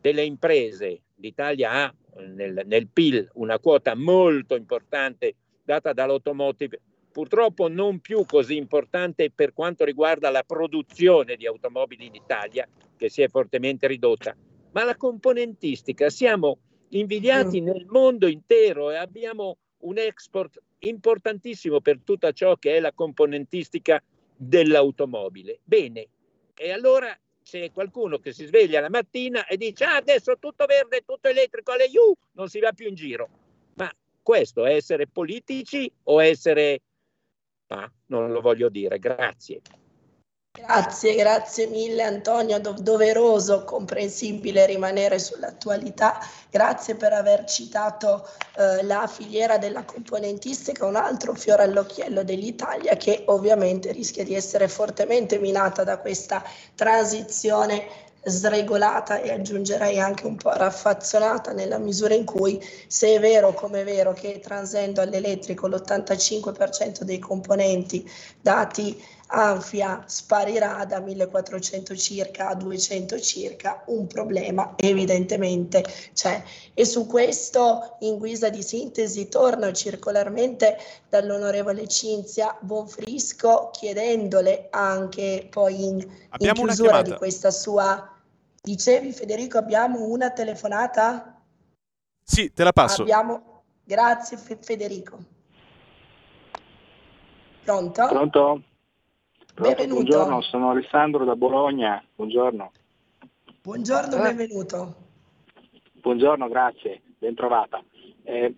delle imprese, l'Italia ha nel, nel PIL una quota molto importante data dall'automotive purtroppo non più così importante per quanto riguarda la produzione di automobili in Italia, che si è fortemente ridotta, ma la componentistica. Siamo invidiati mm. nel mondo intero e abbiamo un export importantissimo per tutto ciò che è la componentistica dell'automobile. Bene, e allora c'è qualcuno che si sveglia la mattina e dice ah, adesso tutto verde, tutto elettrico, alle U, non si va più in giro. Ma questo è essere politici o essere ma non lo voglio dire. Grazie. Grazie, grazie mille Antonio, Do- doveroso, comprensibile rimanere sull'attualità. Grazie per aver citato eh, la filiera della componentistica, un altro fiore all'occhiello dell'Italia che ovviamente rischia di essere fortemente minata da questa transizione sregolata e aggiungerei anche un po' raffazzonata nella misura in cui se è vero come è vero che transendo all'elettrico l'85% dei componenti dati Anfia sparirà da 1400 circa a 200 circa, un problema evidentemente c'è. E su questo, in guisa di sintesi, torno circolarmente dall'onorevole Cinzia Bonfrisco chiedendole anche poi in, in chiusura di questa sua... Dicevi Federico, abbiamo una telefonata? Sì, te la passo. Abbiamo... Grazie Federico. Pronto? Pronto? Benvenuto. Buongiorno, sono Alessandro da Bologna. Buongiorno. Buongiorno, benvenuto. Buongiorno, grazie, ben trovata. Eh,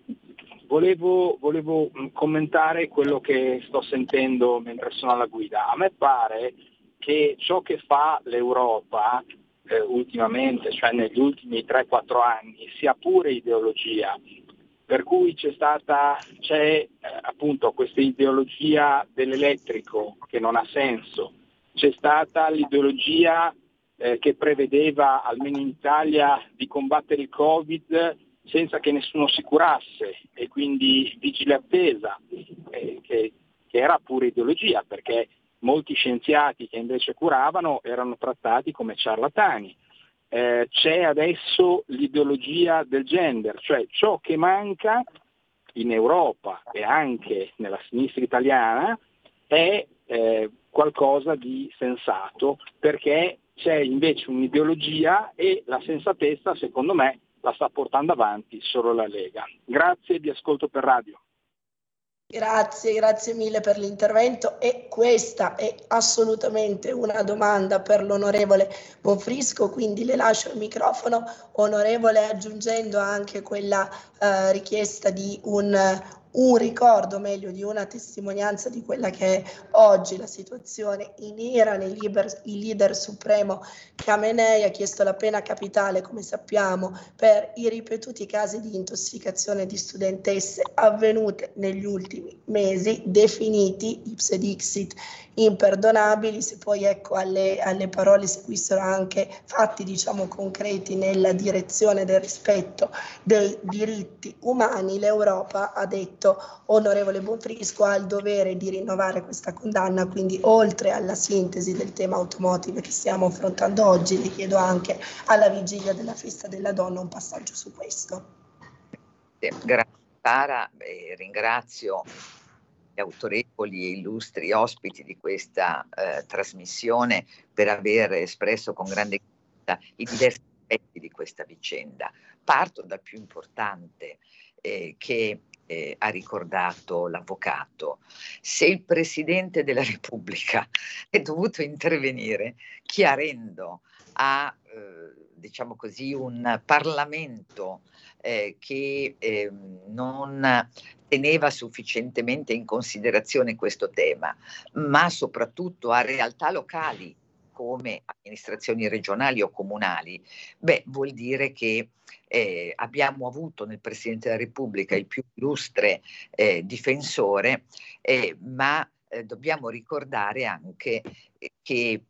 volevo, volevo, commentare quello che sto sentendo mentre sono alla guida. A me pare che ciò che fa l'Europa eh, ultimamente, cioè negli ultimi 3-4 anni, sia pure ideologia, per cui c'è stata c'è, eh, appunto questa ideologia dell'elettrico che non ha senso, c'è stata l'ideologia eh, che prevedeva, almeno in Italia, di combattere il Covid senza che nessuno si curasse e quindi vigile attesa, eh, che, che era pure ideologia perché molti scienziati che invece curavano erano trattati come ciarlatani eh, c'è adesso l'ideologia del gender, cioè ciò che manca in Europa e anche nella sinistra italiana è eh, qualcosa di sensato perché c'è invece un'ideologia e la sensatezza secondo me la sta portando avanti solo la Lega. Grazie, vi ascolto per radio. Grazie, grazie mille per l'intervento. E questa è assolutamente una domanda per l'onorevole Bonfrisco, quindi le lascio il microfono, onorevole, aggiungendo anche quella eh, richiesta di un, un ricordo, meglio di una testimonianza di quella che è oggi la situazione in Iran. Il leader, il leader supremo Khamenei ha chiesto la pena capitale, come sappiamo, per i ripetuti casi di intossicazione di studentesse avvenute negli ultimi mesi, definiti ipse dixit imperdonabili, se poi ecco alle, alle parole seguissero anche fatti diciamo concreti nella direzione del rispetto dei diritti umani, l'Europa ha detto onorevole Bonfrisco ha il dovere di rinnovare questa condanna, quindi oltre alla sintesi del tema automotive che stiamo affrontando oggi, le chiedo anche alla vigilia della festa della donna un passaggio su questo. Grazie Sara, eh, ringrazio gli autorevoli e illustri ospiti di questa eh, trasmissione per aver espresso con grande chiarezza i diversi aspetti di questa vicenda. Parto dal più importante eh, che eh, ha ricordato l'avvocato. Se il Presidente della Repubblica è dovuto intervenire chiarendo a, eh, diciamo così, un Parlamento eh, che eh, non teneva sufficientemente in considerazione questo tema, ma soprattutto a realtà locali come amministrazioni regionali o comunali, beh, vuol dire che eh, abbiamo avuto nel Presidente della Repubblica il più illustre eh, difensore, eh, ma eh, dobbiamo ricordare anche che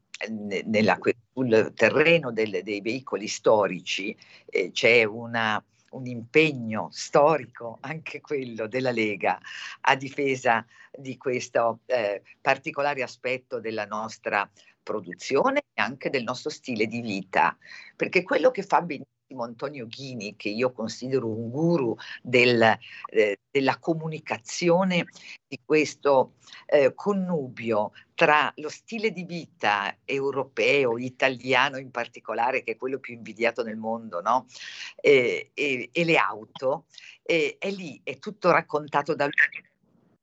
nella, sul terreno del, dei veicoli storici eh, c'è una un impegno storico, anche quello della Lega, a difesa di questo eh, particolare aspetto della nostra produzione e anche del nostro stile di vita, perché quello che fa benissimo Antonio Ghini, che io considero un guru del, eh, della comunicazione di questo eh, connubio tra lo stile di vita europeo, italiano in particolare, che è quello più invidiato nel mondo, no? eh, e, e, le auto, è lì, è tutto raccontato da lui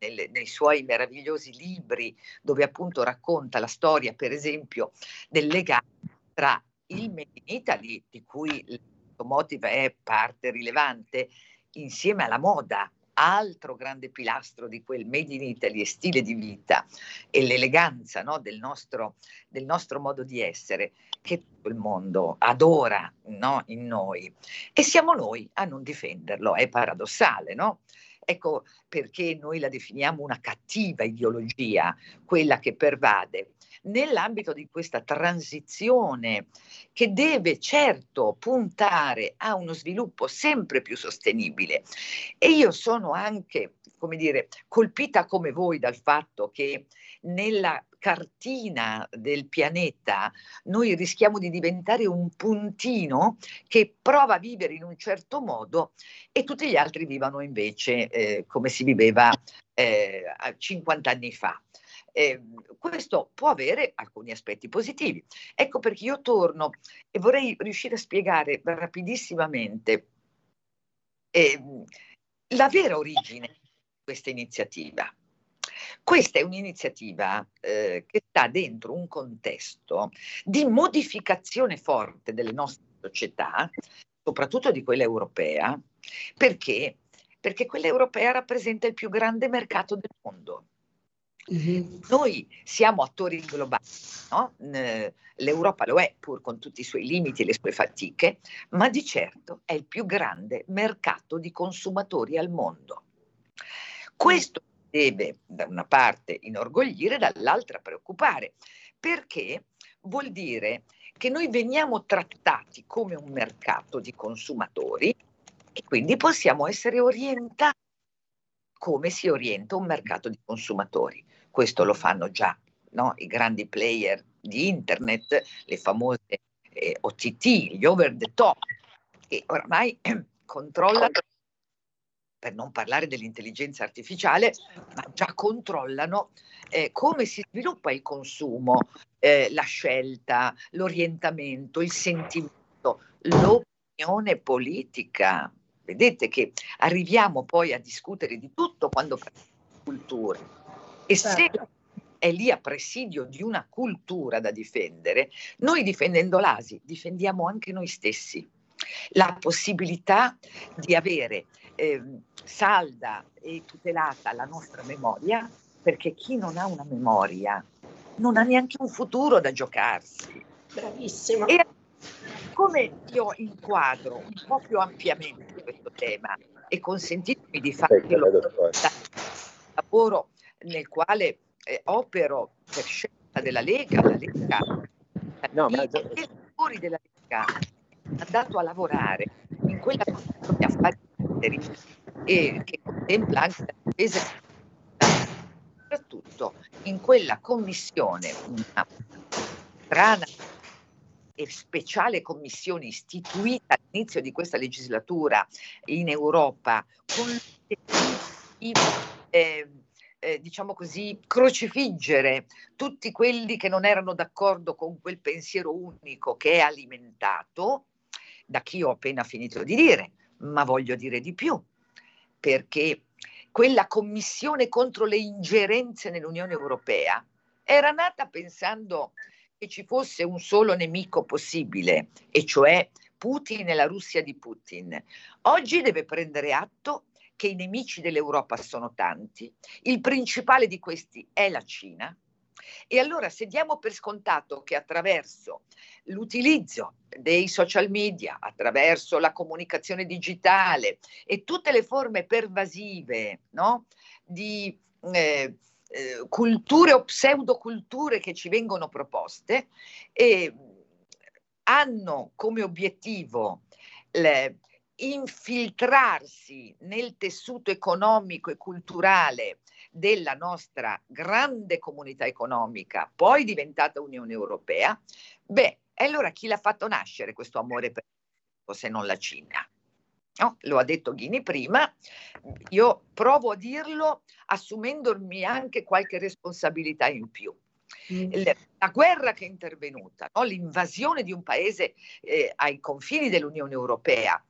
nei suoi meravigliosi libri, dove appunto racconta la storia, per esempio, del legame tra il Made in Italy, di cui l'automotive è parte rilevante, insieme alla moda, altro grande pilastro di quel Made in Italy e stile di vita e l'eleganza no, del, nostro, del, nostro, modo di essere che tutto il mondo adora no, in noi e siamo noi a non difenderlo, è paradossale, no? Ecco perché noi la definiamo una cattiva ideologia, quella che pervade nell'ambito di questa transizione che deve certo puntare a uno sviluppo sempre più sostenibile. E io sono anche, come dire, colpita come voi dal fatto che nella cartina del pianeta noi rischiamo di diventare un puntino che prova a vivere in un certo modo e tutti gli altri vivano invece eh, come si viveva eh, 50 anni fa. Eh, questo può avere alcuni aspetti positivi. Ecco perché io torno e vorrei riuscire a spiegare rapidissimamente eh, la vera origine di questa iniziativa. Questa è un'iniziativa eh, che sta dentro un contesto di modificazione forte delle nostre società, soprattutto di quella europea, perché? Perché quella europea rappresenta il più grande mercato del mondo. Mm-hmm. Noi siamo attori globali, no? l'Europa lo è pur con tutti i suoi limiti e le sue fatiche, ma di certo è il più grande mercato di consumatori al mondo. Questo deve da una parte inorgoglire, dall'altra preoccupare, perché vuol dire che noi veniamo trattati come un mercato di consumatori e quindi possiamo essere orientati come si orienta un mercato di consumatori. Questo lo fanno già no? i grandi player di internet, le famose eh, OTT, gli over the top, che oramai controllano per non parlare dell'intelligenza artificiale, ma già controllano eh, come si sviluppa il consumo, eh, la scelta, l'orientamento, il sentimento, l'opinione politica. Vedete che arriviamo poi a discutere di tutto quando parliamo di cultura. E se certo. è lì a presidio di una cultura da difendere, noi difendendo l'ASI difendiamo anche noi stessi. La possibilità di avere eh, salda e tutelata la nostra memoria, perché chi non ha una memoria non ha neanche un futuro da giocarsi. Bravissima. E come io inquadro un po' più ampiamente questo tema e consentitemi di fare il lavoro nel quale eh, opero per scelta della Lega, la Lega, no, ma... i lavori della Lega andato a lavorare in quella commissione affari esteri e che contempla anche la difesa soprattutto in quella commissione una strana e speciale commissione istituita all'inizio di questa legislatura in Europa con eh, eh, diciamo così, crocifiggere tutti quelli che non erano d'accordo con quel pensiero unico che è alimentato da chi ho appena finito di dire, ma voglio dire di più, perché quella commissione contro le ingerenze nell'Unione Europea era nata pensando che ci fosse un solo nemico possibile, e cioè Putin e la Russia di Putin. Oggi deve prendere atto che i nemici dell'Europa sono tanti, il principale di questi è la Cina, e allora se diamo per scontato che attraverso l'utilizzo dei social media, attraverso la comunicazione digitale e tutte le forme pervasive no? di eh, eh, culture o pseudoculture che ci vengono proposte, eh, hanno come obiettivo le, infiltrarsi nel tessuto economico e culturale della nostra grande comunità economica, poi diventata Unione Europea, beh, allora chi l'ha fatto nascere questo amore per se non la Cina? No, lo ha detto Ghini prima, io provo a dirlo assumendomi anche qualche responsabilità in più. Mm. La guerra che è intervenuta, no? l'invasione di un paese eh, ai confini dell'Unione Europea,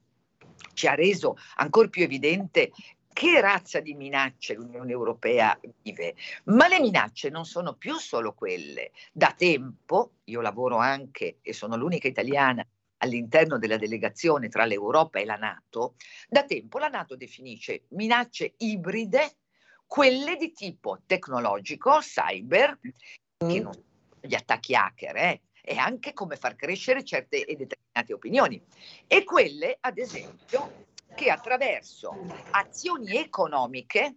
ci ha reso ancora più evidente che razza di minacce l'Unione Europea vive, ma le minacce non sono più solo quelle. Da tempo, io lavoro anche e sono l'unica italiana all'interno della delegazione tra l'Europa e la Nato, da tempo la Nato definisce minacce ibride quelle di tipo tecnologico, cyber, che non sono gli attacchi hacker, eh, e anche come far crescere certe e determinate opinioni, e quelle, ad esempio, che attraverso azioni economiche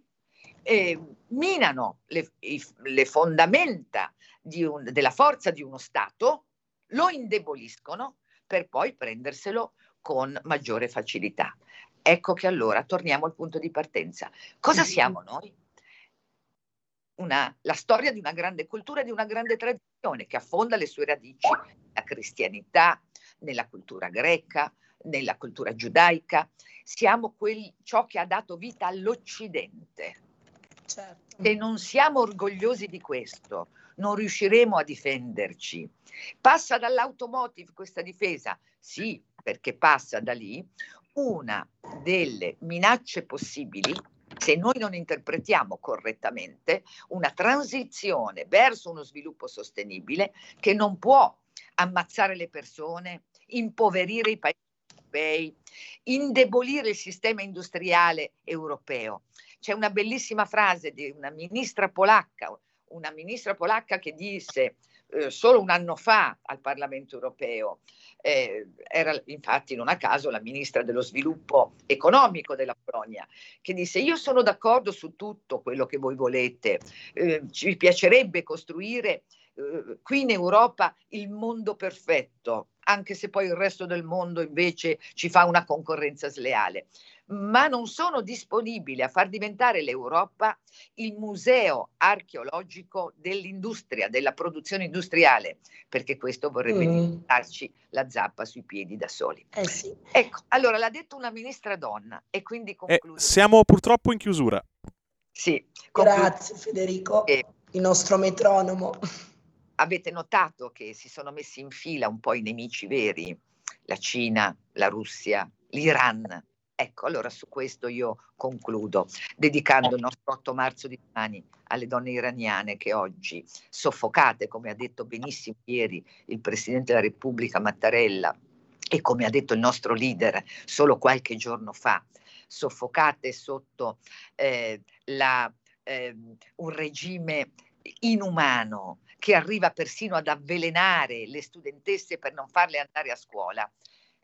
eh, minano le, le fondamenta un, della forza di uno Stato, lo indeboliscono per poi prenderselo con maggiore facilità. Ecco che allora torniamo al punto di partenza. Cosa siamo noi? Una, la storia di una grande cultura e di una grande tradizione che affonda le sue radici nella cristianità, nella cultura greca, nella cultura giudaica. Siamo quel, ciò che ha dato vita all'Occidente. Certo. Se non siamo orgogliosi di questo, non riusciremo a difenderci. Passa dall'automotive questa difesa? Sì, perché passa da lì una delle minacce possibili se noi non interpretiamo correttamente una transizione verso uno sviluppo sostenibile che non può ammazzare le persone, impoverire i paesi europei, indebolire il sistema industriale europeo. C'è una bellissima frase di una ministra polacca, una ministra polacca che disse eh, solo un anno fa al Parlamento europeo, eh, era infatti non a caso la ministra dello sviluppo economico della Polonia, che disse io sono d'accordo su tutto quello che voi volete, eh, ci piacerebbe costruire eh, qui in Europa il mondo perfetto, anche se poi il resto del mondo invece ci fa una concorrenza sleale ma non sono disponibili a far diventare l'Europa il museo archeologico dell'industria, della produzione industriale, perché questo vorrebbe mm. darci la zappa sui piedi da soli. Eh sì. Ecco, allora l'ha detto una ministra donna e quindi eh, concludo. Eh, siamo purtroppo in chiusura. Sì. Concludo. Grazie Federico, eh, il nostro metronomo. Avete notato che si sono messi in fila un po' i nemici veri, la Cina, la Russia, l'Iran, Ecco, allora su questo io concludo, dedicando il nostro 8 marzo di domani alle donne iraniane che oggi, soffocate, come ha detto benissimo ieri il Presidente della Repubblica Mattarella e come ha detto il nostro leader solo qualche giorno fa, soffocate sotto eh, la, eh, un regime inumano che arriva persino ad avvelenare le studentesse per non farle andare a scuola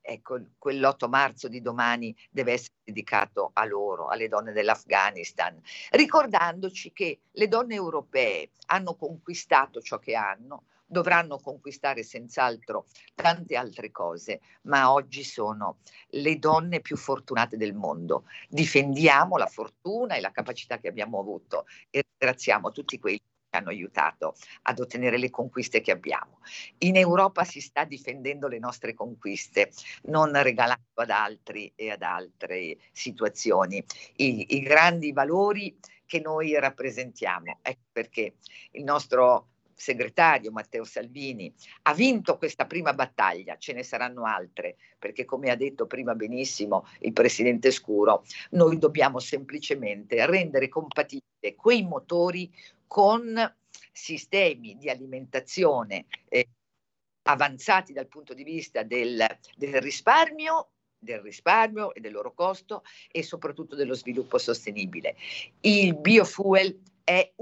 ecco, quell'8 marzo di domani deve essere dedicato a loro, alle donne dell'Afghanistan, ricordandoci che le donne europee hanno conquistato ciò che hanno, dovranno conquistare senz'altro tante altre cose, ma oggi sono le donne più fortunate del mondo. Difendiamo la fortuna e la capacità che abbiamo avuto e ringraziamo tutti quelli hanno aiutato ad ottenere le conquiste che abbiamo. In Europa si sta difendendo le nostre conquiste, non regalando ad altri e ad altre situazioni i, i grandi valori che noi rappresentiamo. Ecco perché il nostro segretario Matteo Salvini ha vinto questa prima battaglia, ce ne saranno altre, perché come ha detto prima benissimo il presidente Scuro, noi dobbiamo semplicemente rendere compatibili quei motori con sistemi di alimentazione eh, avanzati dal punto di vista del, del risparmio del risparmio e del loro costo e soprattutto dello sviluppo sostenibile. Il biofuel è,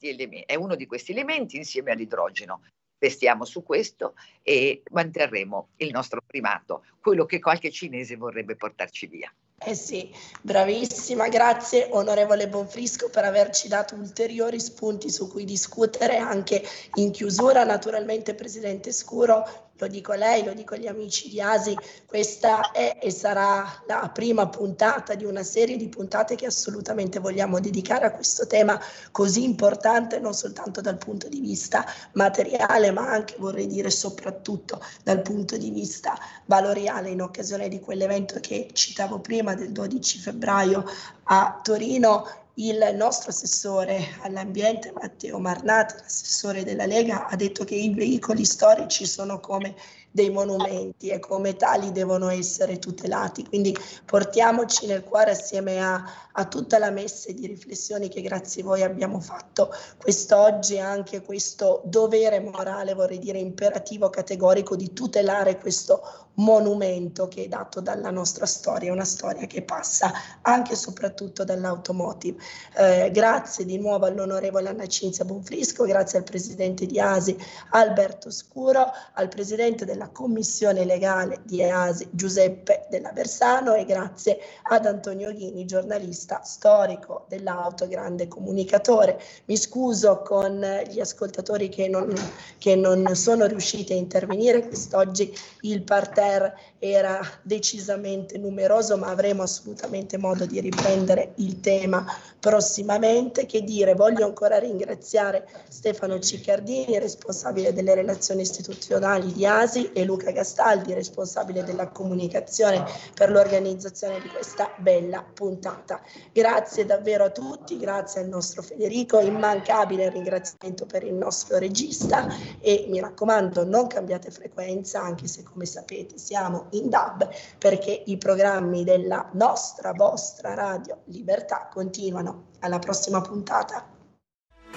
eleme- è uno di questi elementi insieme all'idrogeno. Investiamo su questo e manterremo il nostro primato, quello che qualche cinese vorrebbe portarci via. Eh sì, bravissima, grazie onorevole Bonfrisco per averci dato ulteriori spunti su cui discutere anche in chiusura. Naturalmente Presidente Scuro, lo dico a lei, lo dico agli amici di Asi, questa è e sarà la prima puntata di una serie di puntate che assolutamente vogliamo dedicare a questo tema così importante non soltanto dal punto di vista materiale ma anche vorrei dire soprattutto dal punto di vista valoriale. In occasione di quell'evento che citavo prima del 12 febbraio a Torino il nostro assessore all'ambiente Matteo Marnat, l'assessore della Lega, ha detto che i veicoli storici sono come dei monumenti e come tali devono essere tutelati. Quindi portiamoci nel cuore assieme a, a tutta la messe di riflessioni che grazie a voi abbiamo fatto quest'oggi anche questo dovere morale, vorrei dire imperativo categorico di tutelare questo monumento che è dato dalla nostra storia, una storia che passa anche e soprattutto dall'automotive. Eh, grazie di nuovo all'onorevole Anna Cinzia Bonfrisco, grazie al presidente di ASI Alberto Scuro, al presidente della commissione legale di ASI Giuseppe Della Versano e grazie ad Antonio Ghini, giornalista storico dell'auto, grande comunicatore. Mi scuso con gli ascoltatori che non, che non sono riusciti a intervenire, quest'oggi il parterre terra. Era decisamente numeroso, ma avremo assolutamente modo di riprendere il tema prossimamente. Che dire, voglio ancora ringraziare Stefano Ciccardini, responsabile delle relazioni istituzionali di ASI, e Luca Gastaldi, responsabile della comunicazione per l'organizzazione di questa bella puntata. Grazie davvero a tutti, grazie al nostro Federico, immancabile ringraziamento per il nostro regista e mi raccomando non cambiate frequenza anche se come sapete siamo in DAB perché i programmi della nostra, vostra radio Libertà continuano. Alla prossima puntata.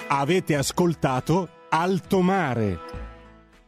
Avete ascoltato Alto Mare